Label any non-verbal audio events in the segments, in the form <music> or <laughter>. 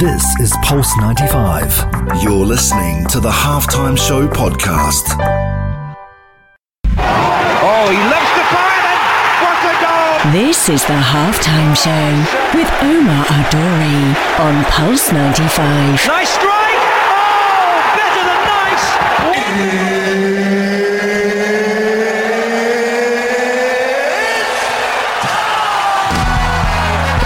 This is Pulse 95. You're listening to the Halftime Show podcast. Oh, he loves to fire! What a goal! This is the halftime show with Omar Adori on Pulse 95. Nice strike! Oh, better than nice!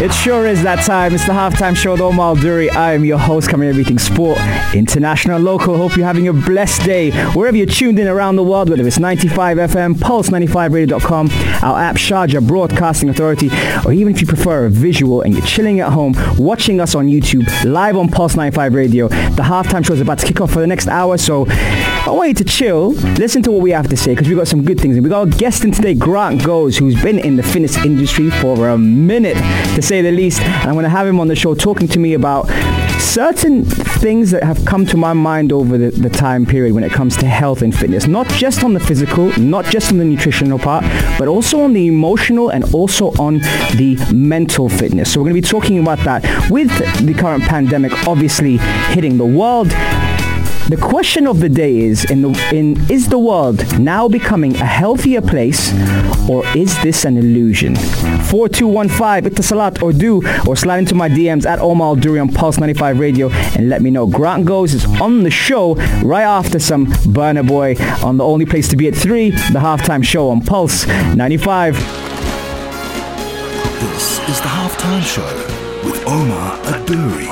It sure is that time. It's the halftime show with Omar Duri. I am your host, covering everything sport, international, local. Hope you're having a blessed day wherever you're tuned in around the world, whether it's 95 FM, Pulse95Radio.com, our app, Sharjah Broadcasting Authority, or even if you prefer a visual and you're chilling at home, watching us on YouTube, live on Pulse 95 Radio. The halftime show is about to kick off for the next hour, so I want you to chill, listen to what we have to say, because we've got some good things. And we got a guest in today, Grant Goes, who's been in the fitness industry for a minute, to say the least. And I'm going to have him on the show talking to me about certain things that have come to my mind over the, the time period when it comes to health and fitness. Not just on the physical, not just on the nutritional part, but also on the emotional and also on the mental fitness. So we're going to be talking about that with the current pandemic obviously hitting the world. The question of the day is in the in is the world now becoming a healthier place or is this an illusion? 4215 Etisalat or du or slide into my DMs at Omar Duri on Pulse 95 Radio and let me know. Grant Goes is on the show right after some Burna Boy on the only place to be at 3, the halftime show on Pulse 95. This is the halftime show with Omar Aduri.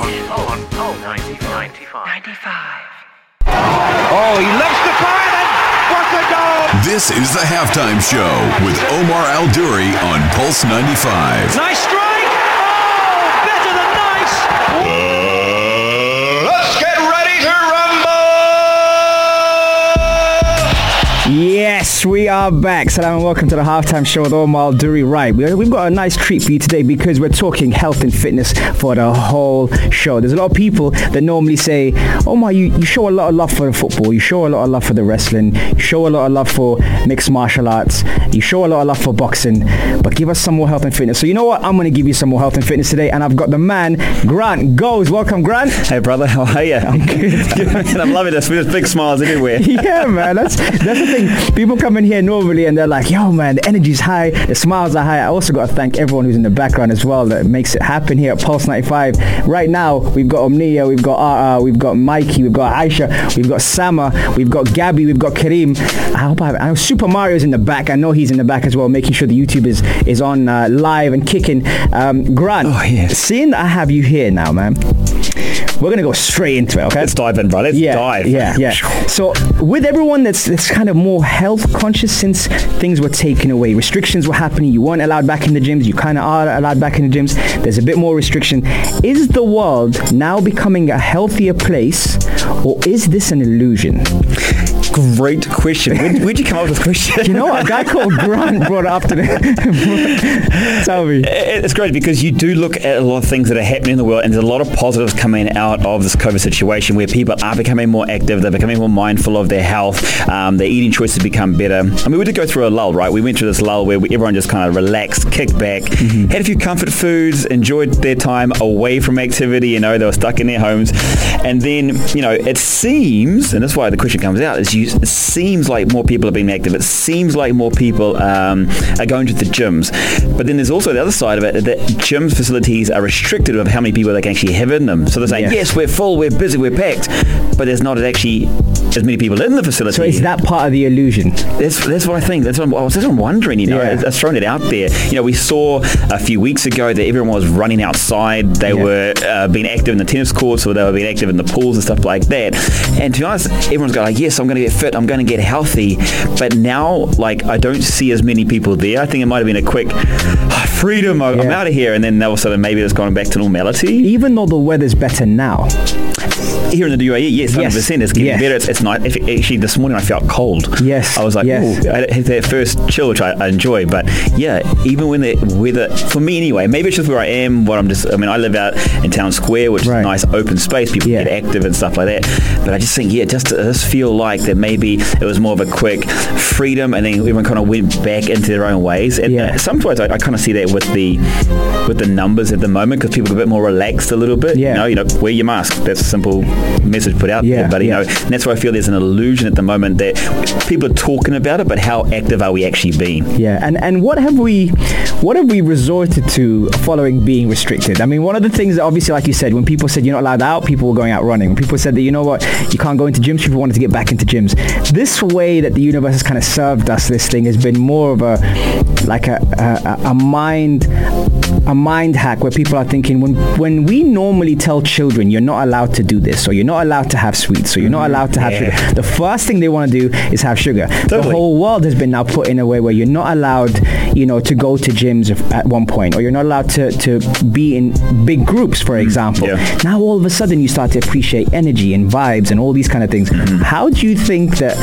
Oh, he loves to fire it! What a goal! This is the halftime show with Omar Al Duri on Pulse 95. Nice strike! Yes, we are back. Salam and welcome to the halftime show with Omar Duri. Right, we- we've got a nice treat for you today because we're talking health and fitness for the whole show. There's a lot of people that normally say, Omar, you, you show a lot of love for the football, you show a lot of love for the wrestling, you show a lot of love for mixed martial arts, you show a lot of love for boxing, but give us some more health and fitness. So you know what? I'm going to give you some more health and fitness today, and I've got the man, Grant Goes. Welcome, Grant. Hey brother, how are you? I'm good. <laughs> and I'm loving this. We just big smiles everywhere. <laughs> yeah, man. That's that's the thing. People come in here normally and they're like, "Yo, man, the energy's high, the smiles are high." I also got to thank everyone who's in the background as well that makes it happen here at Pulse 95. Right now, we've got Omnia, we've got uh, we've got Mikey, we've got Aisha, we've got Sama, we've got Gabby, we've got Kareem. I hope I, I Super Mario's in the back. I know he's in the back as well, making sure the YouTube is is on uh, live and kicking. Um, Grant, Oh, yes. seeing that I have you here now, man. We're gonna go straight into it, okay? Let's dive in, bro. Let's yeah, dive. Yeah, yeah. So with everyone that's, that's kind of more health conscious since things were taken away, restrictions were happening, you weren't allowed back in the gyms, you kind of are allowed back in the gyms, there's a bit more restriction. Is the world now becoming a healthier place or is this an illusion? Great question. Where, where'd you come up with this question? You know, a guy <laughs> called Grant brought it up today. <laughs> Tell me. It's great because you do look at a lot of things that are happening in the world and there's a lot of positives coming out of this COVID situation where people are becoming more active, they're becoming more mindful of their health, um, their eating choices become better. I mean, we did go through a lull, right? We went through this lull where we, everyone just kind of relaxed, kicked back, had a few comfort foods, enjoyed their time away from activity, you know, they were stuck in their homes. And then, you know, it seems, and that's why the question comes out, is you, it seems like more people are being active. It seems like more people um, are going to the gyms. But then there's also the other side of it, that gym facilities are restricted of how many people they can actually have in them. So they're saying, Yeah. yes, we're full, we're busy, we're packed, but there's not actually as many people in the facility. So is that part of the illusion? That's, that's what I think. That's what I'm, I was just wondering, you know. Yeah. It's thrown it out there. You know, we saw a few weeks ago that everyone was running outside. They Yeah. were uh, being active in the tennis courts or they were being active in the pools and stuff like that. And to be honest, everyone's going like, yes, I'm going to get fit. I'm going to get healthy. But now, like, I don't see as many people there. I think it might have been a quick "Ah, freedom. I'm Yeah. out of here. And then all of a sudden, maybe it's gone back to normality. Even though the weather's better now, here in the UAE, yes, hundred Yes. percent, it's getting Yes. better. It's, it's nice. Actually, this morning I felt cold. Yes, I was like, yes. I had that first chill, which I, I enjoy. But yeah, even when the weather, for me anyway, maybe it's just where I am. What I'm just, I mean, I live out in town square, which Right. is a nice open space. People Yeah. get active and stuff like that. But I just think, yeah, just just feel like that maybe it was more of a quick freedom, and then everyone kind of went back into their own ways. And Yeah. uh, sometimes I, I kind of see that with the with the numbers at the moment because people are a bit more relaxed a little bit. Yeah. You know, you know, wear your mask. That's simple message put out Yeah, there. But you yeah. know, and that's why I feel there's an illusion at the moment that people are talking about it, but how active are we actually being? Yeah, and, and what have we what have we resorted to following being restricted? I mean, one of the things that obviously, like you said, when people said you're not allowed out, people were going out running. When people said that you know what, you can't go into gyms, people wanted to get back into gyms. This way that the universe has kind of served us this thing has been more of a like a a, a mind a mind hack where people are thinking when when we normally tell children you're not allowed to do this or you're not allowed to have sweets or you're not allowed to have mm, Yeah. sugar the first thing they want to do is have sugar. The whole world has been now put in a way where you're not allowed you know to go to gyms at one point or you're not allowed to, to be in big groups for mm, example. yeah. now all of a sudden you start to appreciate energy and vibes and all these kind of things. Mm-hmm. How do you think that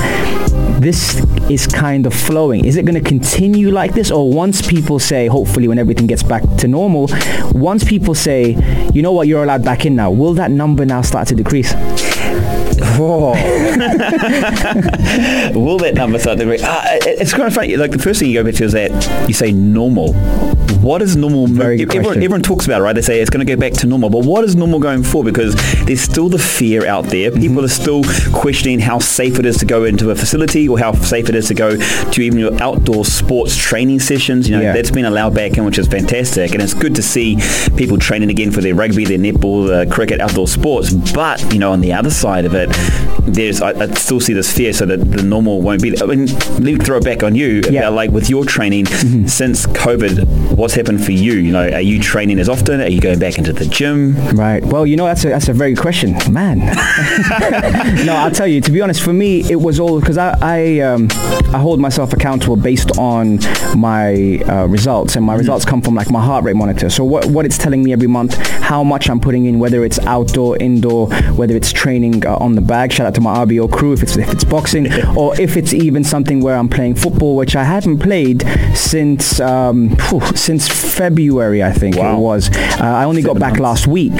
this is kind of flowing. Is it going to continue like this or once people say hopefully when everything gets back to normal once people say you know what you're allowed back in now will that number now start to decrease Whoa. Will that number start to agree? Uh, it- it's kind of funny. Like the first thing you go back to is that you say normal. What is normal? Very everyone, everyone talks about it, right? They say it's going to go back to normal, but what is normal going for? Because there's still the fear out there. Mm-hmm. People are still questioning how safe it is to go into a facility or how safe it is to go to even your outdoor sports training sessions. You know, Yeah. that's been allowed back in, which is fantastic, and it's good to see people training again for their rugby, their netball, their cricket, outdoor sports. But you know, on the other side of it, there's I, I still see this fear, so that the normal won't be. I mean, let me throw it back on you. Yeah. Mm-hmm. About like with your training since COVID, what's happened for you? You know, are you training as often? Are you going back into the gym? Right. Well, you know that's a that's a very good question, man. <laughs> no, I'll tell you. To be honest, for me, it was all because I I, um, I hold myself accountable based on my uh, results, and my results come from like my heart rate monitor. So what what it's telling me every month, how much I'm putting in, whether it's outdoor, indoor, whether it's training uh, on the bag. Shout out to my RBO crew if it's if it's boxing, <laughs> or if it's even something where I'm playing football, which I haven't played since um, phew, since February, I think Wow. it was. Uh, I only got back months. last week.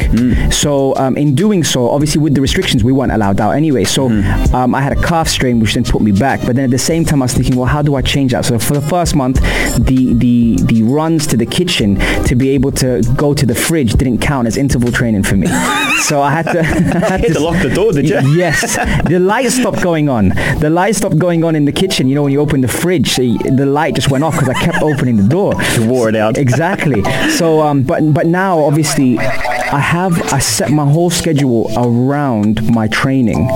So um, in doing so, obviously with the restrictions, we weren't allowed out anyway. So um, I had a calf strain, which then put me back. But then at the same time, I was thinking, well, how do I change that? So for the first month, the the the runs to the kitchen to be able to go to the fridge didn't count as interval training for me. <laughs> so I had to. <laughs> I had to lock the door, did you? Yes, <laughs> the light stopped going on. The light stopped going on in the kitchen. You know, when you open the fridge, the light just went off because I kept opening the door. You <laughs> wore it out. Exactly. So, um, but but now obviously, I have I set my whole schedule around my training.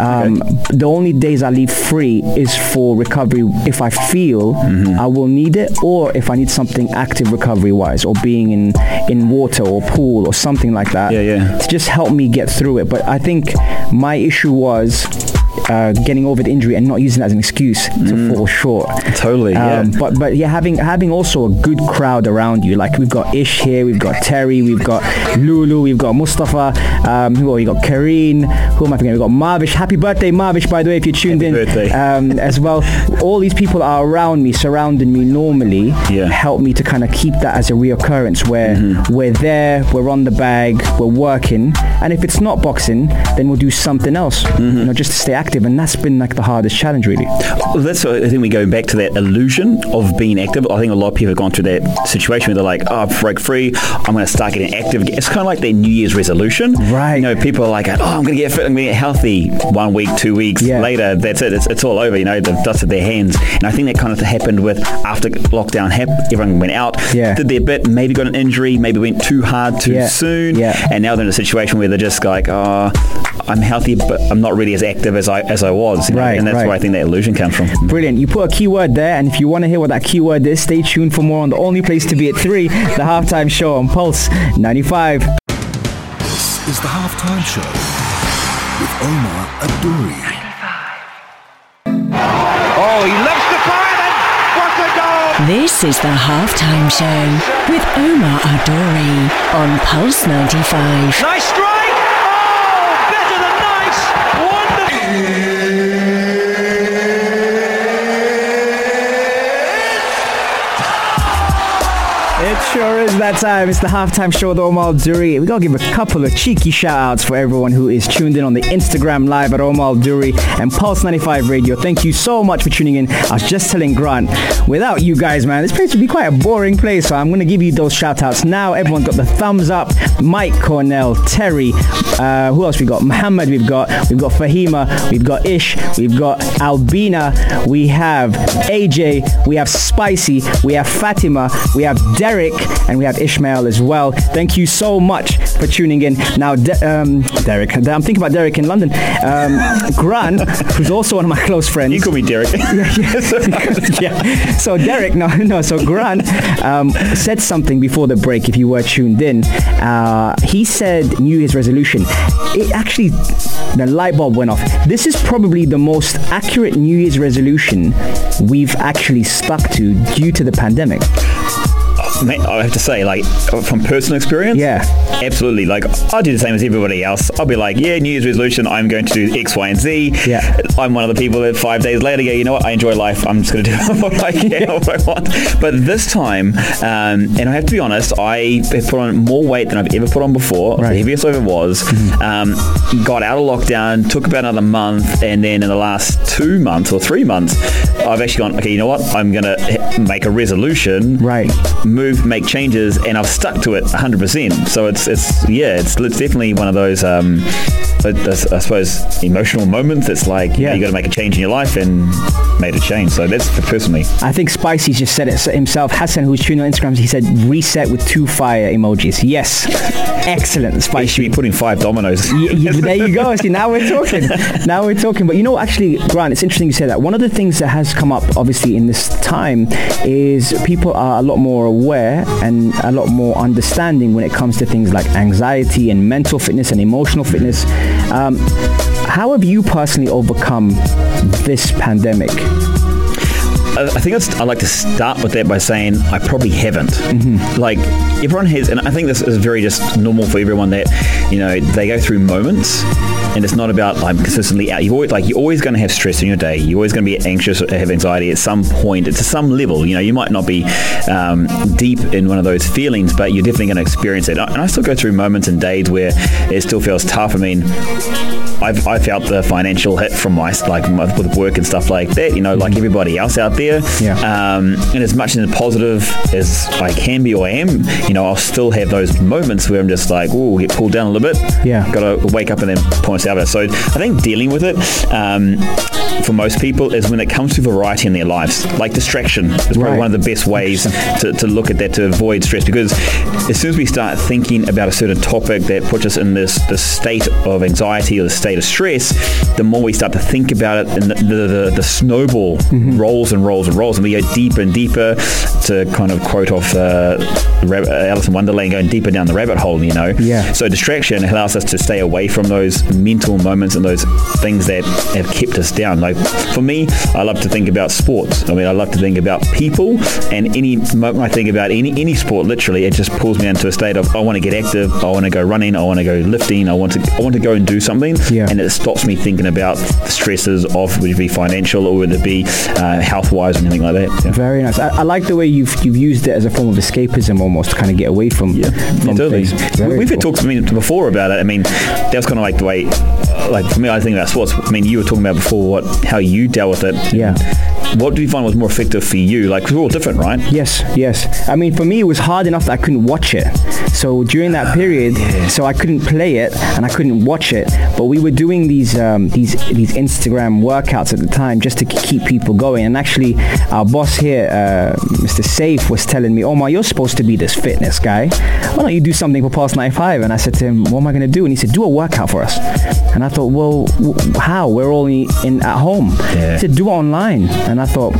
um, The only days I leave free is for recovery if I feel I will need it, or if I need something active recovery wise, or being in in water or pool or something like that. Yeah, yeah. To just help me get through it. But I think my issue was. Uh, getting over the injury and not using it as an excuse to fall short. Totally, yeah. Um, but but yeah, having having also a good crowd around you. Like we've got Ish here, we've got Terry, we've got Lulu, we've got Mustafa, um, who we got Kareen. Who am I forgetting? We got Marvish. Happy birthday, Marvish! By the way, if you're tuned Happy in, birthday. um, as well. All these people are around me, surrounding me normally. Yeah. Help me to kind of keep that as a reoccurrence where Mm-hmm. we're there, we're on the bag, we're working, and if it's not boxing, then we'll do something else. Mm-hmm. You know, just to stay active, and that's been like the hardest challenge, really. Well, that's what I think we go back to that illusion of being active. I think a lot of people have gone through that situation where they're like, oh, break free, I'm going to start getting active. again." It's kind of like their New Year's resolution. Right. You know, people are like, oh, I'm going to get fit, I'm going to get healthy. One week, two weeks Yeah. later, that's it. It's, it's all over. You know, they've dusted their hands. And I think that kind of happened with after lockdown happened, everyone went out, Yeah. did their bit, maybe got an injury, maybe went too hard too Yeah. soon. Yeah. And now they're in a situation where they're just like, oh, I'm healthy, but I'm not really as active as I as I was. you know? Right, And that's right. where I think that illusion comes from. Brilliant. You put a keyword there, and if you want to hear what that keyword is, stay tuned for more on the only place to be at 3, the halftime show on Pulse 95. This is the halftime show with Omar Adouri. Oh, he loves the fire and what a goal! This is the halftime show with Omar Adori on Pulse 95. Nice Sure is that time. It's the halftime show with Omar Duri. We gotta give a couple of cheeky shout outs for everyone who is tuned in on the Instagram live at Omar Duri and Pulse 95 Radio. Thank you so much for tuning in. I was just telling Grant, without you guys, man, this place would be quite a boring place. So I'm gonna give you those shout outs now. Everyone's got the thumbs up. Mike Cornell, Terry, uh, who else we got? Muhammad, we've got we've got Fahima, we've got Ish, we've got Albina, we have AJ, we have Spicy, we have Fatima, we have Derek, and we have Ishmael as well. Thank you so much for tuning in. Now, De- um, Derek, I'm thinking about Derek in London. Um, Grant, who's also one of my close friends. You call me Derek. <laughs> <laughs> yeah. So Derek, no, no. So Grant um, said something before the break. If you were tuned in, uh, he said New Year's resolution. It actually, the light bulb went off. This is probably the most accurate New Year's resolution we've actually stuck to due to the pandemic. I have to say, like, from personal experience, Yeah. absolutely. Like, I do the same as everybody else. I'll be like, yeah, New Year's resolution, I'm going to do X, Y, and Z. Yeah. I'm one of the people that five days later go, you know what, I enjoy life. I'm just going to do <laughs> what I can, what I want. But this time, um, and I have to be honest, I have put on more weight than I've ever put on before. Right. The heaviest I ever was. Um, got out of lockdown, took about another month, and then in the last two months or three months, I've actually gone, okay, you know what, I'm going to make a resolution Right. move, make changes, and I've stuck to it 100%. So it's it's yeah, it's, it's definitely one of those um, I, I suppose emotional moments. It's like Yeah. you got to make a change in your life and made a change. So that's for personally. I think Spicy just said it himself. Hassan, who's tuning on Instagram, he said reset with two fire emojis. Yes, excellent, Spicy. You should be putting five dominoes. Y- y- there you go. See, now we're talking. <laughs> Now we're talking. But you know, actually, Grant, it's interesting you say that. One of the things that has come up, obviously, in this time is people are a lot more aware and a lot more understanding when it comes to things like anxiety and mental fitness and emotional fitness. Um, how have you personally overcome this pandemic? I I think I'd like to start with that by saying I probably haven't. Mm-hmm. Like everyone has, and I think this is very just normal for everyone that you know they go through moments, and it's not about I'm consistently out. You've always like you're always going to have stress in your day. You're always going to be anxious, or have anxiety at some point, to some level. You know, you might not be um, deep in one of those feelings, but you're definitely going to experience it. And I still go through moments and days where it still feels tough. I mean. I've, I felt the financial hit from my like my, with work and stuff like that. You know, like everybody else out there. Yeah. Um, and as much as positive as I can be or am, you know, I'll still have those moments where I'm just like, oh, get pulled down a little bit. Yeah. Got to wake up and then pull out. So I think dealing with it. Um, for most people is when it comes to variety in their lives like distraction is probably Right. one of the best ways to, to look at that to avoid stress because as soon as we start thinking about a certain topic that puts us in this, this state of anxiety or the state of stress the more we start to think about it and the, the, the, the snowball Mm-hmm. rolls and rolls and rolls and we go deeper and deeper to kind of quote off uh, Rab- uh, Alice in Wonderland going deeper down the rabbit hole you know Yeah. so distraction allows us to stay away from those mental moments and those things that have kept us down. Like for me, I love to think about sports. I mean, I love to think about people, and any moment I think about any any sport, literally, it just pulls me into a state of I want to get active. I want to go running. I want to go lifting. I want to I want to go and do something. Yeah. And it stops me thinking about the stresses of would it be financial or would it be uh, health wise or anything like that. Yeah. Very nice. I, I like the way you've you've used it as a form of escapism, almost to kind of get away from Yeah, from totally. Very We've had cool. talks I mean, before about it. I mean, that was kind of like the way, like for me, I think about sports. I mean, you were talking about before what how you dealt with it. Yeah. What do you find was more effective for you? Like, we're all different, right? Yes, yes. I mean, for me, it was hard enough that I couldn't watch it. So during that period, so I couldn't play it and I couldn't watch it. But we were doing these um, these these Instagram workouts at the time just to keep people going. And actually, our boss here, uh, Mr. Safe, was telling me, "Omar, you're supposed to be this fitness guy. Why don't you do something for Pulse 95?" And I said to him, "What am I going to do?" And he said, "Do a workout for us." And I thought, "Well, w- how? We're all in, in at home." Yeah. He said, "Do it online." And I thought,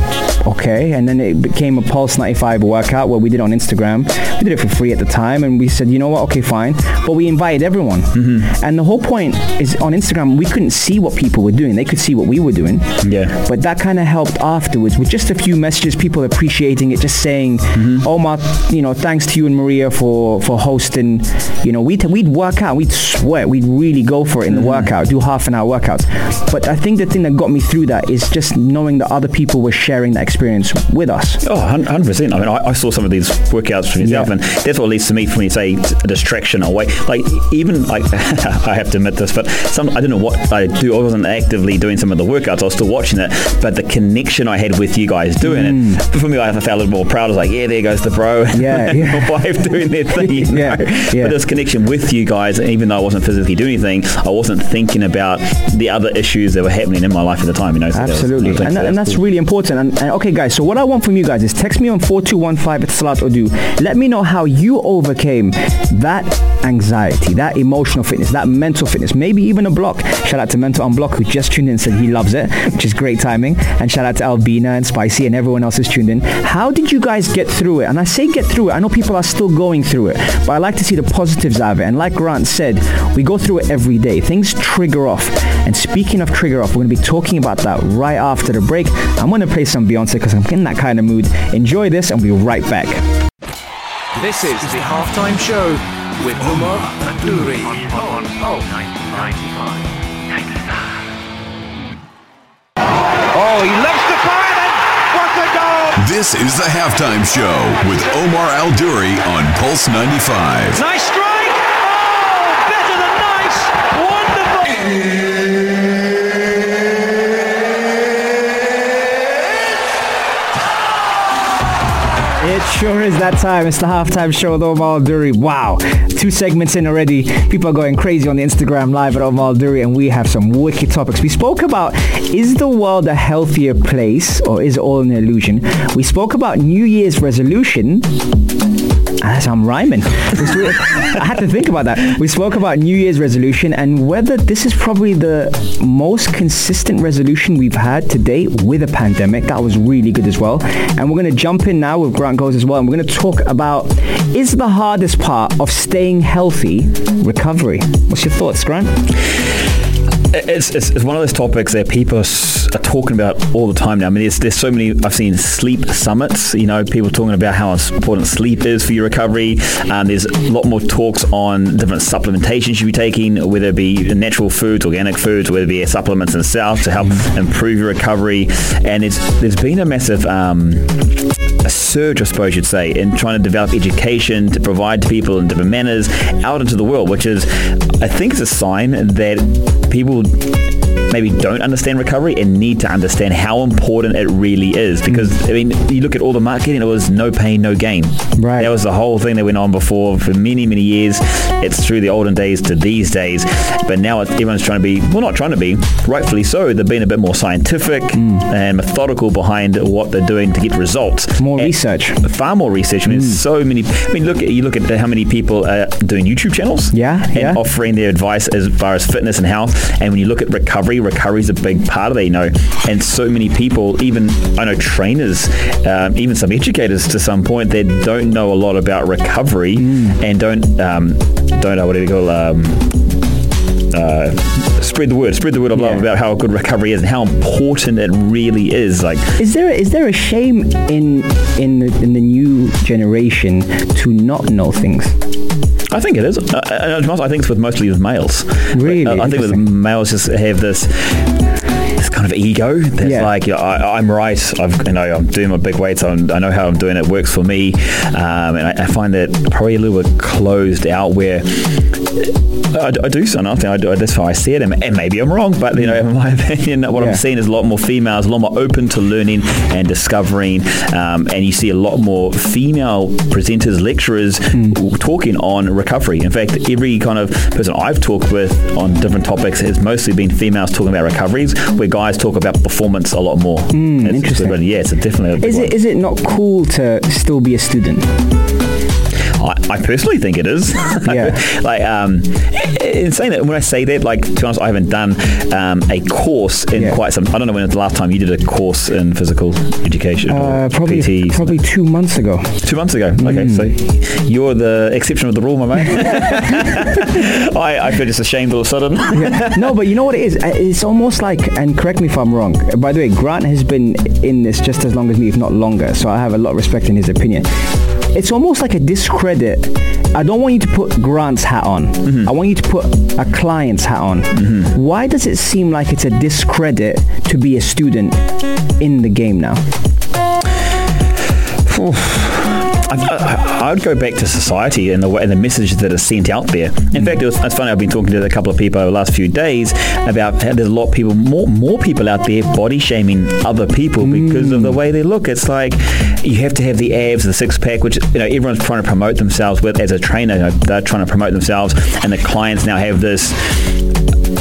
okay. And then it became a Pulse 95 workout where we did on Instagram. We did it for free at the time, and we said, you know what? Okay, fine. But we invited everyone. Mm-hmm. And the whole point is on Instagram, we couldn't see what people were doing. They could see what we were doing. Yeah. But that kind of helped afterwards with just a few messages, people appreciating it, just saying, mm-hmm. "Oh my, you know, thanks to you and Maria for for hosting." You know, we'd we'd work out, we'd sweat, we'd really go for it in the mm-hmm. workout, do half an hour workouts. But I think the thing that got me through that is just knowing that other people people were sharing that experience with us. Oh, 100%. I mean, I, I saw some of these workouts from yourself, Yeah. and that's what leads to me, for me, say, a distraction away. Like, even, like, <laughs> I have to admit this, but some, I don't know what I do. I wasn't actively doing some of the workouts. I was still watching it, but the connection I had with you guys doing it, for me, I felt a little more proud. I was like, yeah, there goes the bro. Mm. <laughs> Yeah, yeah. <laughs> Wife doing their thing. You know? Yeah, yeah. But this connection with you guys, even though I wasn't physically doing anything, I wasn't thinking about the other issues that were happening in my life at the time, you know. So that was- Absolutely, and, that, and that's cool. really important. And, and okay, guys, so what I want from you guys is text me on four two one five Etisalat or du. Let me know how you overcame that anxiety, that emotional fitness, that mental fitness, maybe even a block. Shout out to Mental Unblock who just tuned in and said he loves it, which is great timing. And shout out to Albina and Spicy and everyone else who's tuned in. How did you guys get through it? And I say get through it. I know people are still going through it, but I like to see the positives out of it. And like Grant said, we go through it every day. Things trigger off. And speaking of trigger off, we're going to be talking about that right after the break. I'm going to play some Beyonce because I'm in that kind of mood. Enjoy this and we'll be right back. This is the halftime show with Umar Nouri on, Pulse 95. Oh, he loves the fire and what a goal! This is the halftime show with Omar Al Duri on Pulse 95. Nice strike! Sure is that time. It's the halftime show with Omar Duri. Wow. Two segments in already. People are going crazy on the Instagram live at Omar Duri and we have some wicked topics. We spoke about is the world a healthier place or is it all an illusion? We spoke about New Year's resolution Ah, as I'm rhyming. I had to think about that. We spoke about New Year's resolution and whether this is probably the most consistent resolution we've had to date with a pandemic. That was really good as well. And we're going to jump in now with Grant Goes as well. And we're going to talk about is the hardest part of staying healthy recovery? What's your thoughts, Grant? It's, it's, it's one of those topics that people are, talking about all the time now. I mean, there's, there's so many, I've seen sleep summits, you know, people talking about how important sleep is for your recovery. Um, there's a lot more talks on different supplementations you should be taking, whether it be natural foods, organic foods, whether it be supplements themselves to help improve your recovery. And it's, there's been a massive... Um, a surge, I suppose you'd say, in trying to develop education to provide to people in different manners out into the world, which is, I think, it's a sign that people maybe don't understand recovery and need to understand how important it really is. Because I mean, you look at all the marketing; it was no pain, no gain. Right. That was the whole thing that went on before for many, many years. It's through the olden days to these days, but now everyone's trying to be well, not trying to be, rightfully so. They're being a bit more scientific hmm. and methodical behind what they're doing to get results. More And- research. far more research. I mean, hmm. so many. I mean, look at you look at how many people are doing YouTube channels. Yeah, and yeah. offering their advice as far as fitness and health. And when you look at recovery, recovery is a big part of it. You know, and so many people, even I know trainers, um, even some educators to some point, that don't know a lot about recovery Mm. and don't um, don't know what do you call. Um, uh, spread the word, spread the word of love Yeah. about how good recovery is and how important it really is. Like, Is there is there a shame in in the, in the new generation to not know things? I think it is. Uh, uh, honest, I think it's with mostly with males. Really? Uh, I think with males just have this this kind of ego that's Yeah. like yeah, I, I'm right. I've you know I'm doing my big weights. I'm, I know how I'm doing it. Works for me, um, and I, I find that probably a little bit closed out where. I, I do so, and I think I do, that's how I see it, and, and maybe I'm wrong, but you know, in my <laughs> opinion, what Yeah. I'm seeing is a lot more females, a lot more open to learning and discovering, um, and you see a lot more female presenters, lecturers talking on recovery. In fact, every kind of person I've talked with on different topics has mostly been females talking about recoveries, where guys talk about performance a lot more. Hmm, it's interesting. really- yeah, it's definitely Is one. it is it not cool to still be a student? I, I personally think it is. <laughs> Yeah. <laughs> like, um, in saying that, when I say that, like, to be honest, I haven't done um, a course in Yeah. quite some. I don't know when was the last time you did a course in physical education. Uh, probably PT. probably two months ago. Two months ago. Okay, so you're the exception of the rule, my mate. <laughs> I, I feel just ashamed all of a sudden. Yeah. no, but you know what it is? Uh, It's almost like, and correct me if I'm wrong. By the way, Grant has been in this just as long as me, if not longer. So I have a lot of respect in his opinion. It's almost like a discredit. I don't want you to put Grant's hat on. Mm-hmm. I want you to put a client's hat on. Mm-hmm. Why does it seem like it's a discredit to be a student in the game now? Uh, I, I, would go back to society and the way, and the messages that are sent out there. In mm-hmm. fact, it was, it's funny. I've been talking to a couple of people over the last few days about how there's a lot of people, more more people out there body shaming other people because of the mm. way they look. It's like you have to have the abs, the six pack, which you know everyone's trying to promote themselves with as a trainer. You know, they're trying to promote themselves, and the clients now have this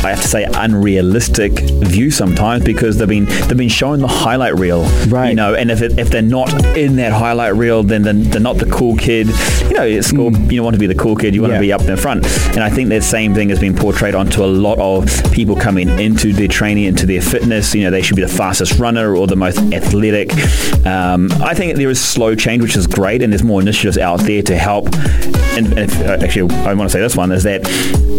I have to say unrealistic view sometimes because they've been they've been shown the highlight reel, Right. You know, and if it, if they're not in that highlight reel, then they're, they're not the cool kid. You know, at school you don't want to be the cool kid. You want Yeah. to be up in front. And I think that same thing has been portrayed onto a lot of people coming into their training, into their fitness. You know, they should be the fastest runner or the most athletic. Um, I think there is slow change, which is great, and there's more initiatives out there to help. And if, actually, I want to say this one is that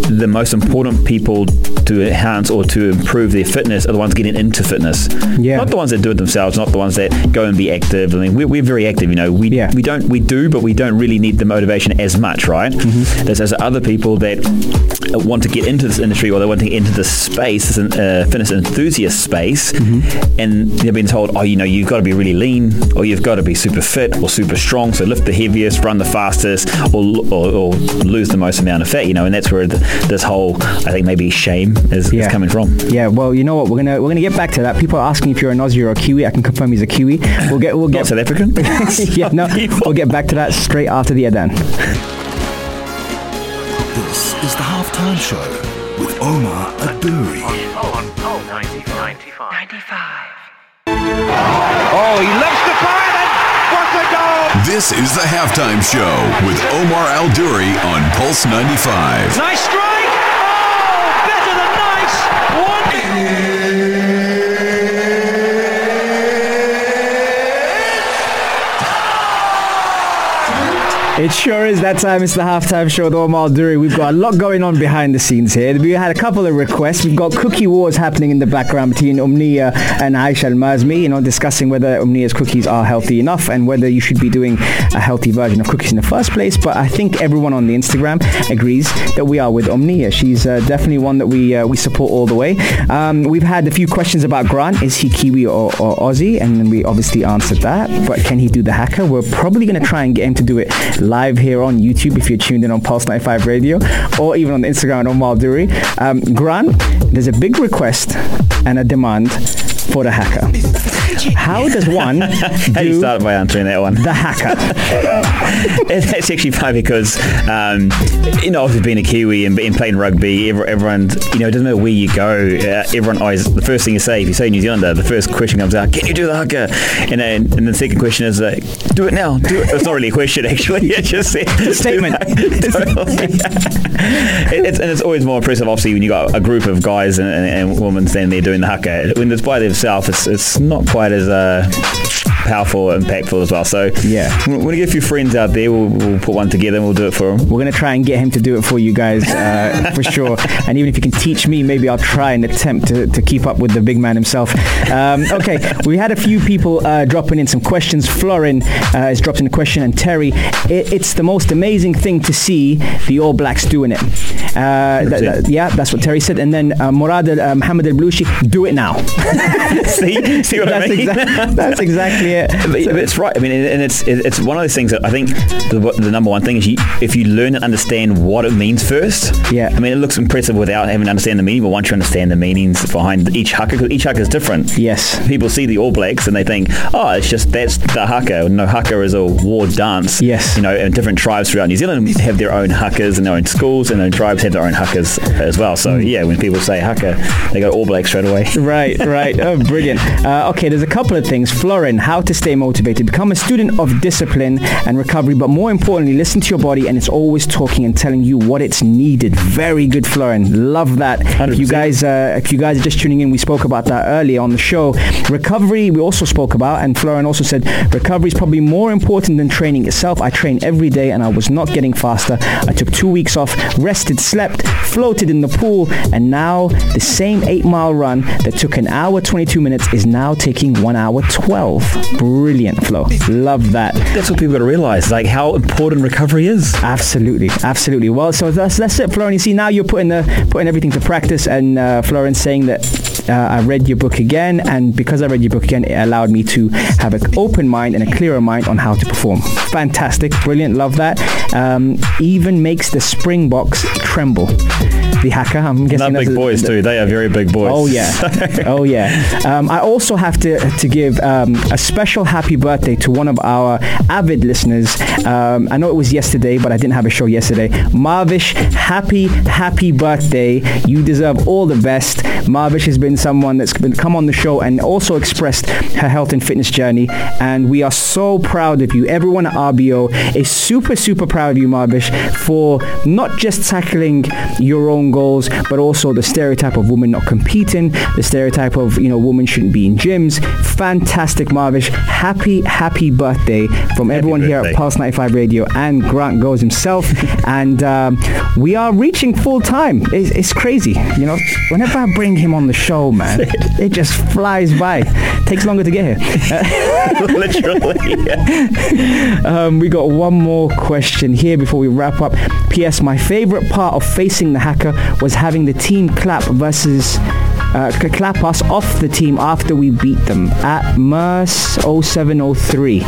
the most important people to enhance or to improve their fitness are the ones getting into fitness. Yeah. Not the ones that do it themselves, not the ones that go and be active. I mean, we're, we're very active, you know. We, Yeah. we don't we do, but we don't really need the motivation as much, right? Mm-hmm. There's, there's other people that want to get into this industry or they want to get into this space, this uh, fitness enthusiast space, Mm-hmm. and they've been told, oh, you know, you've got to be really lean, or you've got to be super fit or super strong, so lift the heaviest, run the fastest, or, or, or lose the most amount of fat, you know, and that's where the, this whole, I think maybe shame is, Yeah. is coming from. Yeah, well, you know what? We're gonna we're gonna get back to that. People are asking if you're an Aussie or a Kiwi. I can confirm he's a Kiwi. We'll get we'll Not get South African? <laughs> yeah, no, <laughs> we'll get back to that straight after the Adan. This is the halftime show with Omar Adouri. On Pulse 95. Oh, he loves the fire and what a goal! This is the halftime show with Omar Al Duri on Pulse 95. Nice strike! Oh, better than nice! One. It sure is that time. It's the halftime show with Omar Duri. We've got a lot going on behind the scenes here. We had a couple of requests. We've got cookie wars happening in the background between Umnia and Aisha Al-Mazmi, you know, discussing whether Umnia's cookies are healthy enough and whether you should be doing a healthy version of cookies in the first place. But I think everyone on the Instagram agrees that we are with Omnia. She's uh, definitely one that we uh, we support all the way. Um, we've had a few questions about Grant. Is he Kiwi or, or Aussie? And we obviously answered that. But can he do the haka? We're probably going to try and get him to do it live here on YouTube if you're tuned in on Pulse 95 Radio or even on Instagram on Malduri. Um, Grant, there's a big request and a demand for the haka. How does one <laughs> How do you start by answering that one? the haka? <laughs> it's actually funny because um, you know, obviously being a Kiwi and, and playing rugby, every, everyone, you know, it doesn't matter where you go. Uh, everyone always the first thing you say if you say New Zealander, the first question comes out, "Can you do the haka?" And then and the second question is, uh, "Do it now." Do it. It's not really a question <laughs> actually. It's just a statement. It- it's, and it's always more impressive, obviously, when you got a group of guys and, and, and women standing there doing the haka. When it's by themselves, it's, it's not quite as uh, powerful, impactful as well. So Yeah. we're going to get a few friends out there. We'll, we'll put one together and we'll do it for them. We're going to try and get him to do it for you guys uh, <laughs> for sure. And even if you can teach me, maybe I'll try and attempt to, to keep up with the big man himself. Um, okay, <laughs> we had a few people uh, dropping in some questions. Florin uh, has dropped in a question, and Terry, it, it's the most amazing thing to see the All Blacks doing it. Uh, th- th- yeah, that's what Terry said. And then uh, Murad uh, Mohammed Al Blushi, do it now. <laughs> see, see what that's, I mean? exact- that's exactly it. <laughs> But, but it's right. I mean, and it's it's one of those things that I think the, the number one thing is you, if you learn and understand what it means first. Yeah. I mean, it looks impressive without having to understand the meaning, but once you understand the meanings behind each haka, because each haka is different. Yes. People see the All Blacks and they think, oh, it's just that's the haka. No, haka is a war dance. Yes. You know, and different tribes throughout New Zealand have their own hakas and their own schools, and their own tribes have their own hakas as well. So Mm. yeah, when people say haka, they go All Blacks straight away. <laughs> Right, right. Oh, brilliant. Uh, okay, there's a couple of things. Florin, how to stay motivated. Become a student of discipline and recovery, but more importantly, listen to your body and it's always talking and telling you what it's needed. Very good, Florin. Love that. If you guys, uh, if you guys are just tuning in, we spoke about that earlier on the show. Recovery, we also spoke about, and Florin also said recovery is probably more important than training itself. I train every day and I was not getting faster. I took two weeks off, rested slept, floated in the pool, and now the same eight mile run that took an hour 22 minutes is now taking one hour 12. Brilliant, Flo. Love that. That's what people got to realize, like how important recovery is. Absolutely, absolutely. Well, so that's that's it, Florian. You see, now you're putting the putting everything to practice, and uh, Florian's saying that uh, I read your book again, and because I read your book again, it allowed me to have an open mind and a clearer mind on how to perform. Fantastic, brilliant, love that. Um, even makes the Springboks tremble. The haka, I'm guessing. Not that's big boys too. They are very big boys. Oh yeah, <laughs> oh yeah. Um, I also have to to give um, a special happy birthday to one of our avid listeners. Um, I know it was yesterday, but I didn't have a show yesterday. Marvish, happy happy birthday! You deserve all the best. Marvish has been someone that's been come on the show and also expressed her health and fitness journey, and we are so proud of you. Everyone at RBO is super super proud of you, Marvish, for not just tackling your own goals, but also the stereotype of women not competing, the stereotype of you know women shouldn't be in gyms. Fantastic, Marvish! Happy happy birthday from everyone here at. Pulse 95 Radio and Grant Goes himself, <laughs> and um, we are reaching full time. It's, it's crazy, you know. Whenever I bring him on the show, man, it just flies by. Takes longer to get here. <laughs> literally. <laughs> Um, we got one more question here before we wrap up. P.S. My favorite part of facing the haka was having the team clap versus uh, clap us off the team after we beat them at MERS 0703.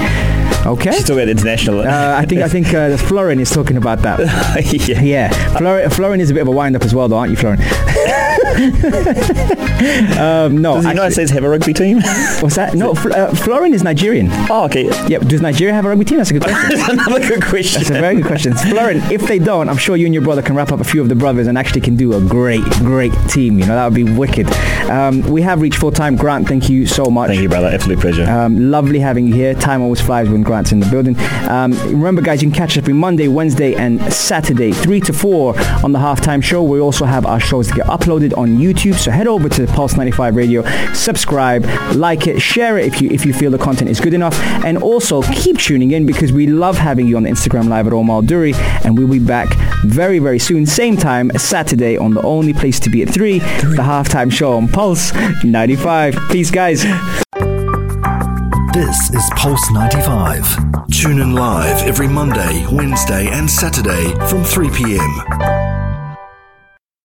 Okay. She's talking about international. Uh, I think I think uh, <laughs> Florin is talking about that. <laughs> yeah. Yeah, Florin, Florin is a bit of a wind up as well, though, aren't you, Florin? <laughs> <laughs> um, no, Does the United States have a rugby team? <laughs> what's that? No, Fl- uh, Florin is Nigerian. oh, okay. Yep. Does Nigeria have a rugby team? That's a good question. <laughs> Another good question. That's a very good question. Florin, if they don't, I'm sure you and your brother can wrap up a few of the brothers and actually can do a great, great team. You know, that would be wicked. Um, we have reached full time. Grant, thank you so much. Thank you, brother. Absolute pleasure. Um, lovely having you here. Time always flies when Grant's in the building. Um, remember, guys, you can catch us every Monday, Wednesday, and Saturday, 3 to 4 on the halftime show. We also have our shows to get uploaded on YouTube. So head over to Pulse 95 Radio, subscribe, like it, share it if you if you feel the content is good enough. And also keep tuning in because we love having you on Instagram Live at Omar Duri. And we'll be back very, very soon. Same time, Saturday on the only place to be at 3, the halftime show on Pulse 95. Peace, guys. This is Pulse 95. Tune in live every Monday, Wednesday, and Saturday from 3 p.m.